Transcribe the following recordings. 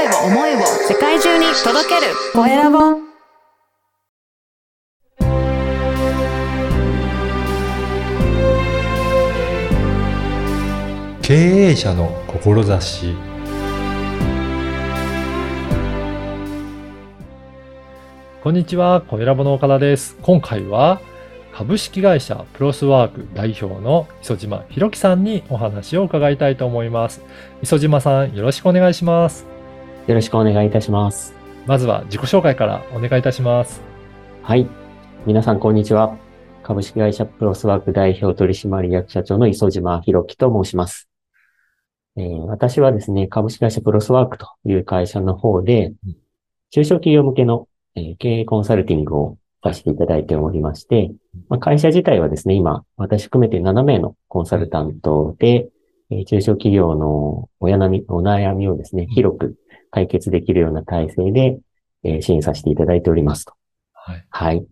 声を思いを世界中に届けるコエラボ経営者の志こんにちは、コエラボの岡田です。今回は株式会社プロスワーク代表の磯島博樹さんにお話を伺いたいと思います。磯島さん、よろしくお願いします。よろしくお願いいたします。まずは自己紹介からお願いいたします。はい。皆さん、こんにちは。株式会社プロスワーク代表取締役社長の磯島博樹と申します。えー私はですね、株式会社プロスワークという会社の方でうん、中小企業向けの、えー経営コンサルティングをさせていただいておりまして、まあ、会社自体はですね、今、私含めて7名のコンサルタントで、えー中小企業のお悩み、お悩みをですね、広く解決できるような体制で、えー支援させていただいておりますと。はい。はい。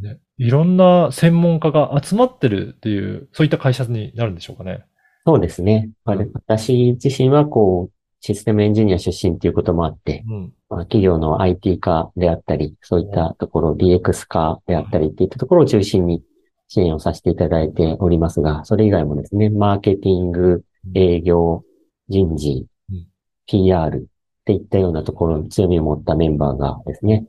ね、いろんな専門家が集まってるっていう、そういった会社になるんでしょうかね。そうですね。まあうん私自身は、こう、システムエンジニア出身っていうこともあって、うん。まあ、企業の IT 化であったり、そういったところ、DX 化であったりっていったところを中心に支援をさせていただいておりますが、それ以外もですね、マーケティング、営業、人事うん、PR っていったようなところに強みを持ったメンバーがですね、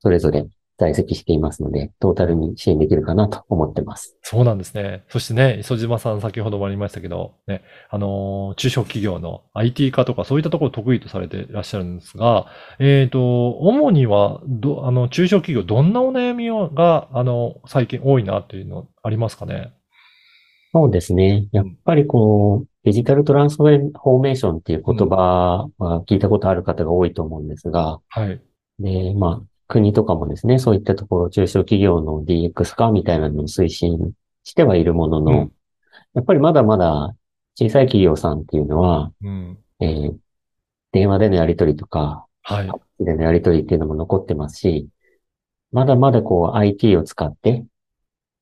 それぞれ在籍していますので、トータルに支援できるかなと思ってます。そうなんですね。そしてね、磯島さん先ほどもありましたけど、ね、あのー中小企業の IT 化とかそういったところを得意とされていらっしゃるんですが、えっ、と、主には、ど、あの、中小企業、どんなお悩みをが、あの、最近多いなっていうのありますかね？そうですね。やっぱりこう、デジタルトランスフォーメーションっていう言葉は聞いたことある方が多いと思うんですが、はい。で、まあ、国とかもですね、そういったところ、中小企業の DX 化みたいなのを推進してはいるものの、うんやっぱりまだまだ小さい企業さんっていうのは、うん。えー電話でのやり取りとか、はい。でのやり取りっていうのも残ってますし、まだまだこう IT を使って、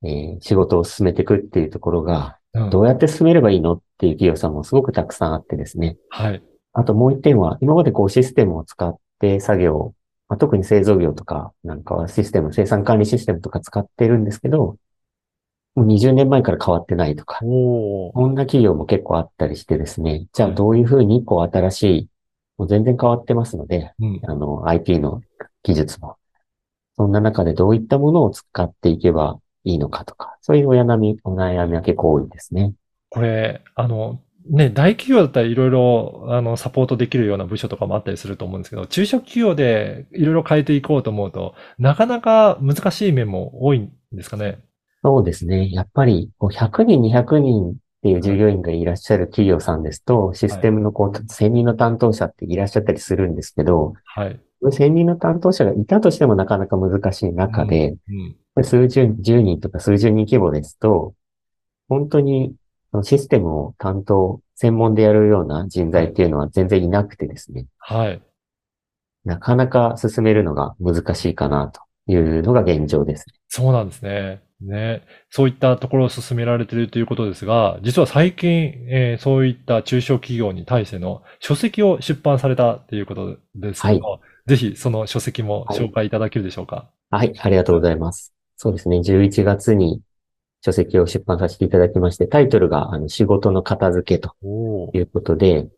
えー仕事を進めていくっていうところが、うんどうやって進めればいいのっていう企業さんもすごくたくさんあってですね。はい。あともう一点は、今までこうシステムを使って作業、まあ、特に製造業とかなんかはシステム、生産管理システムとか使ってるんですけど、もう20年前から変わってないとか。こんな企業も結構あったりしてですね、じゃあはいどういうふうにこう新しい、もう全然変わってますので、うん。あの IT の技術も。そんな中でどういったものを使っていけばいいのかとか、そういうお悩み、お悩みは結構多いですね。これ、あの、ね、大企業だったらいろいろ、あの、サポートできるような部署とかもあったりすると思うんですけど、中小企業でいろいろ変えていこうと思うと、なかなか難しい面も多いんですかね？そうですね。やっぱり、こう100人、200人っていう従業員がいらっしゃる企業さんですと、システムのこう、1000人の担当者っていらっしゃったりするんですけど、はい。1000人の担当者がいたとしてもなかなか難しい中で、うん。数十、10人とか数十人規模ですと、本当にシステムを担当、専門でやるような人材っていうのは全然いなくてですね、はい。なかなか進めるのが難しいかなというのが現状です。そうなんですね。ね。そういったところを進められているということですが、実は最近、えーそういった中小企業に対しての書籍を出版されたということですけど、ぜひその書籍も紹介いただけるでしょうか？はい、ありがとうございます。そうですね、11月に書籍を出版させていただきまして、タイトルがあの仕事の片付けということで、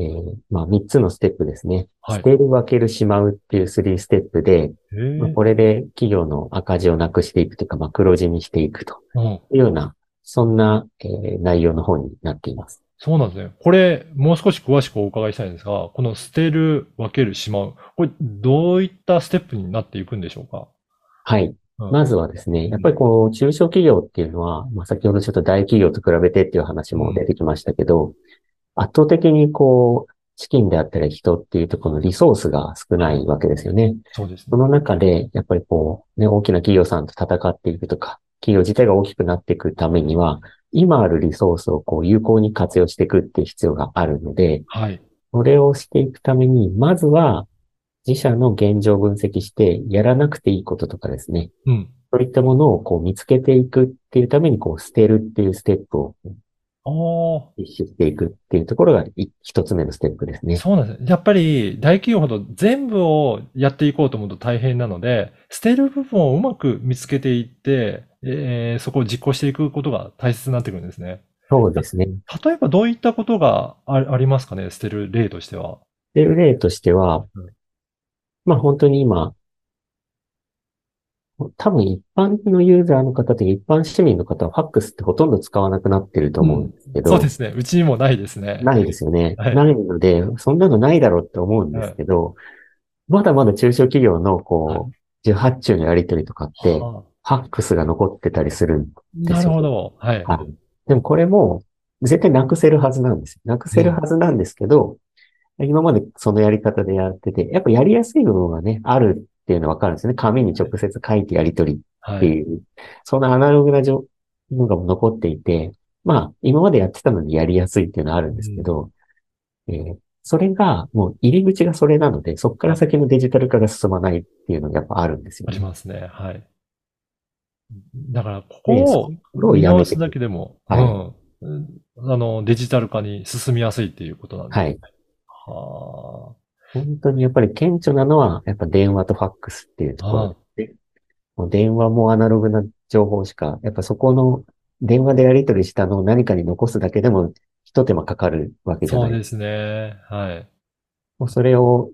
えーまあ、3つのステップですね。はい捨てる、分ける、しまうっていう3ステップで、まあこれで企業の赤字をなくしていくというか、まあ、黒字にしていくとうんいうような、そんな、えー内容の本になっています。そうなんですね。これ、もう少し詳しくお伺いしたいんですが、この捨てる、分ける、しまう。これ、どういったステップになっていくんでしょうか？はい。うんまずはですね、やっぱりこう、中小企業っていうのは、まあ、先ほどちょっと大企業と比べてっていう話も出てきましたけど、圧倒的にこう、資金であったり人っていうところのリソースが少ないわけですよね。そうですねそ。の中で、やっぱりこう、ね、大きな企業さんと戦っていくとか、企業自体が大きくなっていくためには、今あるリソースをこう、有効に活用していくっていう必要があるので、はい。それをしていくために、まずは、自社の現状を分析して、やらなくていいこととかですね。うん。そういったものをこう見つけていくっていうために、こう捨てるっていうステップをお実施していくっていうところがい一つ目のステップですね。そうなんですね。やっぱり大企業ほど全部をやっていこうと思うと大変なので、捨てる部分をうまく見つけていって、えーそこを実行していくことが大切になってくるんですね。そうですね。例えばどういったことがあありますかね？捨てる例としては。で、例としてはうん、まあ本当に今、多分一般のユーザーの方というか一般市民の方はファックスってほとんど使わなくなってると思うんですけど、そうですね。うちにもないですね。ないですよね。はいないので、そんなのないだろうって思うんですけど、まだまだ中小企業のこう、受発注のやり取りとかって、はファックスが残ってたりするんあなるほど。はい。はい。でもこれも絶対なくせるはずなんですよ。なくせるはずなんですけど、今までそのやり方でやってて、やっぱやりやすい部分がね、あるっていうのはわかるんですよね。紙に直接書いてやり取りはい。っていう、そのアナログな状のが残っていて、まあ、今までやってたのにやりやすいっていうのはあるんですけど、えーそれが、もう入り口がそれなので、そこから先のデジタル化が進まないっていうのがやっぱあるんですよあね。りますね。はい。だから、ここでをそれをやめて見直すだけでも、はいうん。あの、デジタル化に進みやすいっていうことなんですね。はい。は本当にやっぱり顕著なのは、やっぱ電話とファックスっていうところで、もう電話もアナログな情報しか、やっぱそこの電話でやり取りしたのを何かに残すだけでも一手間かかるわけあ。じゃない。そうですね。はい。もうそれを、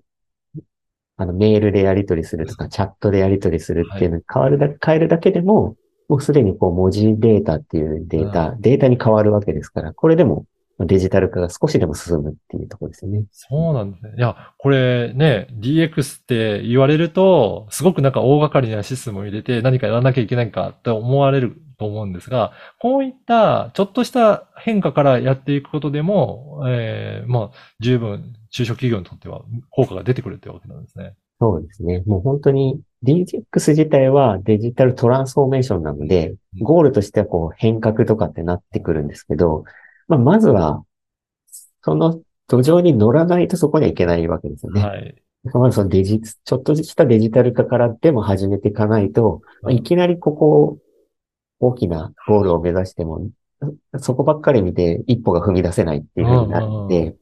あの、メールでやり取りするとか、チャットでやり取りするっていうのに変わるだけ、変えるだけでも、もうすでにこう文字データっていうデータ、データに変わるわけですから、これでもデジタル化が少しでも進むっていうところですよね。そうなんですね。いや、これね、DX って言われると、すごくなんか大掛かりなシステムを入れて何かやらなきゃいけないかって思われると思うんですが、こういったちょっとした変化からやっていくことでも、えーまあ、十分中小企業にとっては効果が出てくるってわけなんですね。そうですね。もう本当に DGX 自体はデジタルトランスフォーメーションなので、うんゴールとしてはこう変革とかってなってくるんですけど、まあ、まずは、その土壌に乗らないとそこにはいけないわけですよね。はい。まずそのデジ、ちょっとしたデジタル化からでも始めていかないと、まあいきなりここ、大きなゴールを目指しても、そこばっかり見て一歩が踏み出せないっていうふうになるのうんで、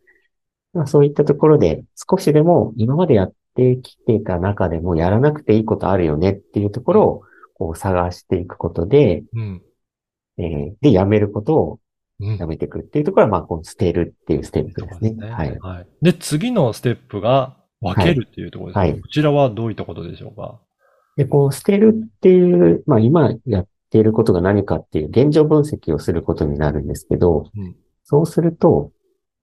まあそういったところで少しでも今までやってきてた中でもやらなくていいことあるよねっていうところをこう探していくことで、うん。えーで、やめることをうんやめていくっていうところは、まあこう捨てるっていうステップですね。はい。はい。で、次のステップが分けるっていうところですね。はいこちらはどういったことでしょうか？で、こう捨てるっていう、まあ今やっていることが何かっていう現状分析をすることになるんですけど、うんそうすると、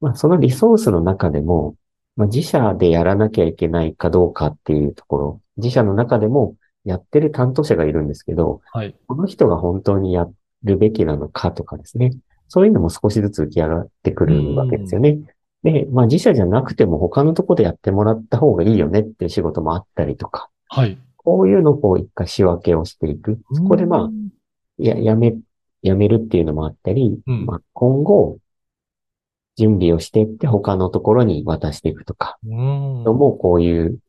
まあそのリソースの中でも、まあ自社でやらなきゃいけないかどうかっていうところ、自社の中でもやってる担当者がいるんですけど、はい。この人が本当にやるべきなのかとかですね。そういうのも少しずつ浮き上がってくるわけですよね。で、まあ自社じゃなくても他のとこでやってもらった方がいいよねっていう仕事もあったりとか、はい。こういうのをこう一回仕分けをしていく。そこでまあ、や、やめ、やめるっていうのもあったり、うんまあ今後、準備をしていって他のところに渡していくとか、うん。のもこういう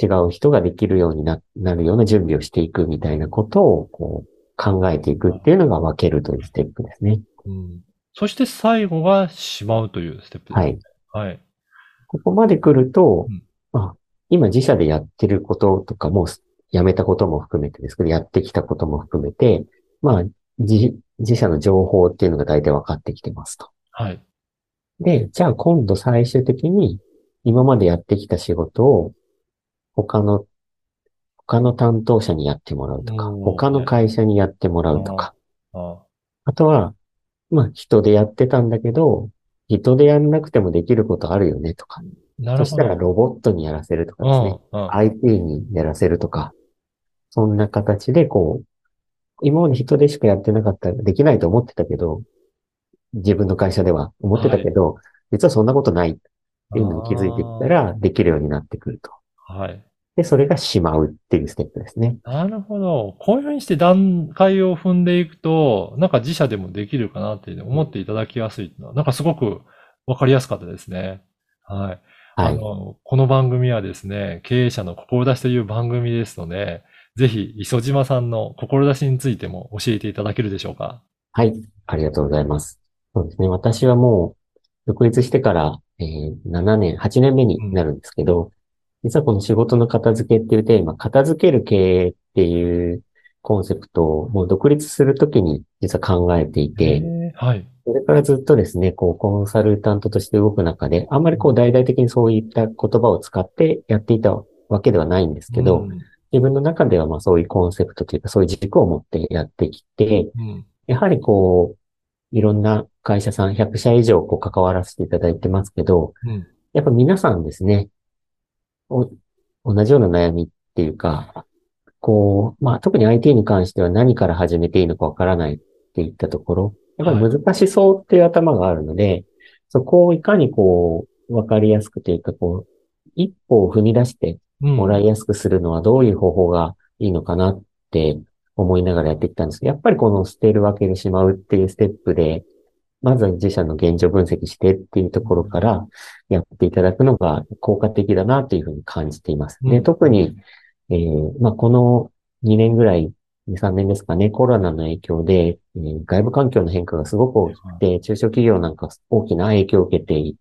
違う人ができるようにな、なるような準備をしていくみたいなことをこう考えていくっていうのが分けるというステップですね。うんそして最後がしまうというステップですね。はい。はい。ここまで来ると、うんまあ、今自社でやってることとかも、やめたことも含めてですけど、やってきたことも含めて、まあ、自、自社の情報っていうのが大体分かってきてますと。はい。で、じゃあ今度最終的に今までやってきた仕事を他の、他の担当者にやってもらうとか、うん他の会社にやってもらうとか、ああとは、まあ人でやってたんだけど、人でやんなくてもできることあるよねとか、なるほど。そしたらロボットにやらせるとかですね、うんうん。IT にやらせるとか、そんな形でこう、今まで人でしかやってなかった、できないと思ってたけど、自分の会社では思ってたけど、実はそんなことないっていうのに気づいていったら、できるようになってくると。はい。で、それがしまうっていうステップですね。なるほど。こういうふうにして段階を踏んでいくと、なんか自社でもできるかなって思っていただきやすいのは、なんかすごくわかりやすかったですね。はい。はあい。の、この番組はですね、経営者の志という番組ですので、ぜひ、磯島さんの志についても教えていただけるでしょうか。はい。ありがとうございます。そうですね。私はもう、独立してから、えー7年、8年目になるんですけど、実はこの仕事の片付けっていうテーマ、片付ける経営っていうコンセプトをもう独立するときに実は考えていへて、ーはい。それからずっとですね、こう、コンサルタントとして動く中で、あんまりこう、大々的にそういった言葉を使ってやっていたわけではないんですけど、うん自分の中ではまあそういうコンセプトというか、そういう軸を持ってやってきて、うん。やはりこう、いろんな会社さん、100社以上こう関わらせていただいてますけど、うん。やっぱ皆さんですね、お同じような悩みっていうか、こう、まあ特に IT に関しては何から始めていいのかわからないっていったところ、やっぱり難しそうっていう頭があるので、そこをいかにこう、わかりやすくというか、こう、一歩を踏み出してうん。もらいやすくするのはどういう方法がいいのかなって思いながらやってきたんですけど、やっぱりこの捨てる、分ける、しまうっていうステップで、まずは自社の現状分析してっていうところからやっていただくのが効果的だなというふうに感じています。で、うん特に、えーまあ、この2年ぐらい、2、3年ですかね、コロナの影響で、えー外部環境の変化がすごく大きくて、中小企業なんか大きな影響を受けてい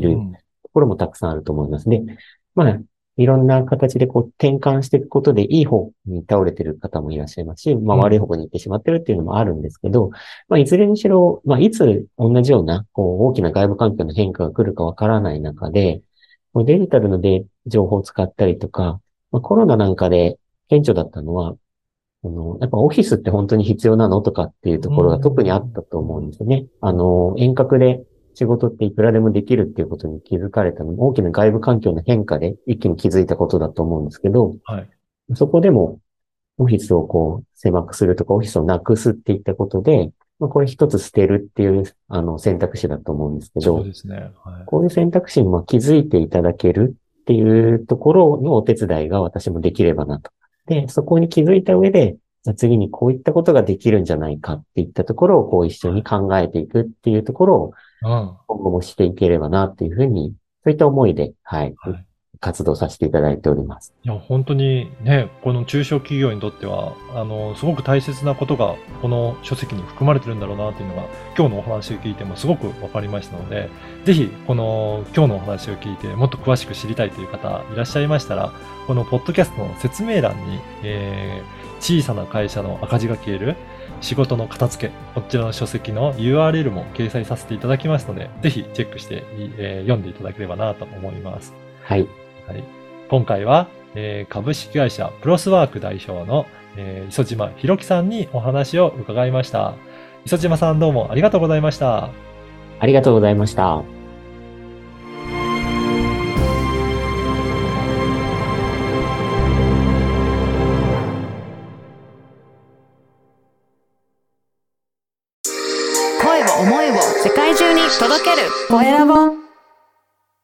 るうんところもたくさんあると思います。で、まあ、いろんな形でこう転換していくことでいい方に倒れてる方もいらっしゃいますし、まあうん悪い方に行ってしまってるっていうのもあるんですけど、まあいずれにしろ、まあいつ同じようなこう大きな外部環境の変化が来るかわからない中で、デジタルので情報を使ったりとか、まあコロナなんかで顕著だったのは、あの、やっぱオフィスって本当に必要なのとかっていうところが特にあったと思うんですよね。あの、遠隔で仕事っていくらでもできるっていうことに気づかれたのも大きな外部環境の変化で一気に気づいたことだと思うんですけど、はい。そこでもオフィスをこう狭くするとかオフィスをなくすっていったことで、まあ、これ一つ捨てるっていうあの選択肢だと思うんですけどそう、ですね。はい。こういう選択肢にも気づいていただけるっていうところのお手伝いが私もできればなと。で、そこに気づいた上で、じゃあ次にこういったことができるんじゃないかっていったところをこう一緒に考えていくっていうところを今後もしていければなっていうふうに、そういった思いで、はい、い。活動させていただいております。いや、本当にね、この中小企業にとっては、あの、すごく大切なことが、この書籍に含まれてるんだろうなっていうのが、今日のお話を聞いてもすごく分かりましたので、ぜひ、この今日のお話を聞いて、もっと詳しく知りたいという方いらっしゃいましたら、このポッドキャストの説明欄に、えー小さな会社の赤字が消える仕事の片付け、こちらの書籍の URL も掲載させていただきますので、ぜひチェックして、えー読んでいただければなと思います。はい。はい、今回は、えー株式会社プロスワーク代表の、えー磯島博樹さんにお話を伺いました。磯島さんどうもありがとうございました。ありがとうございました。声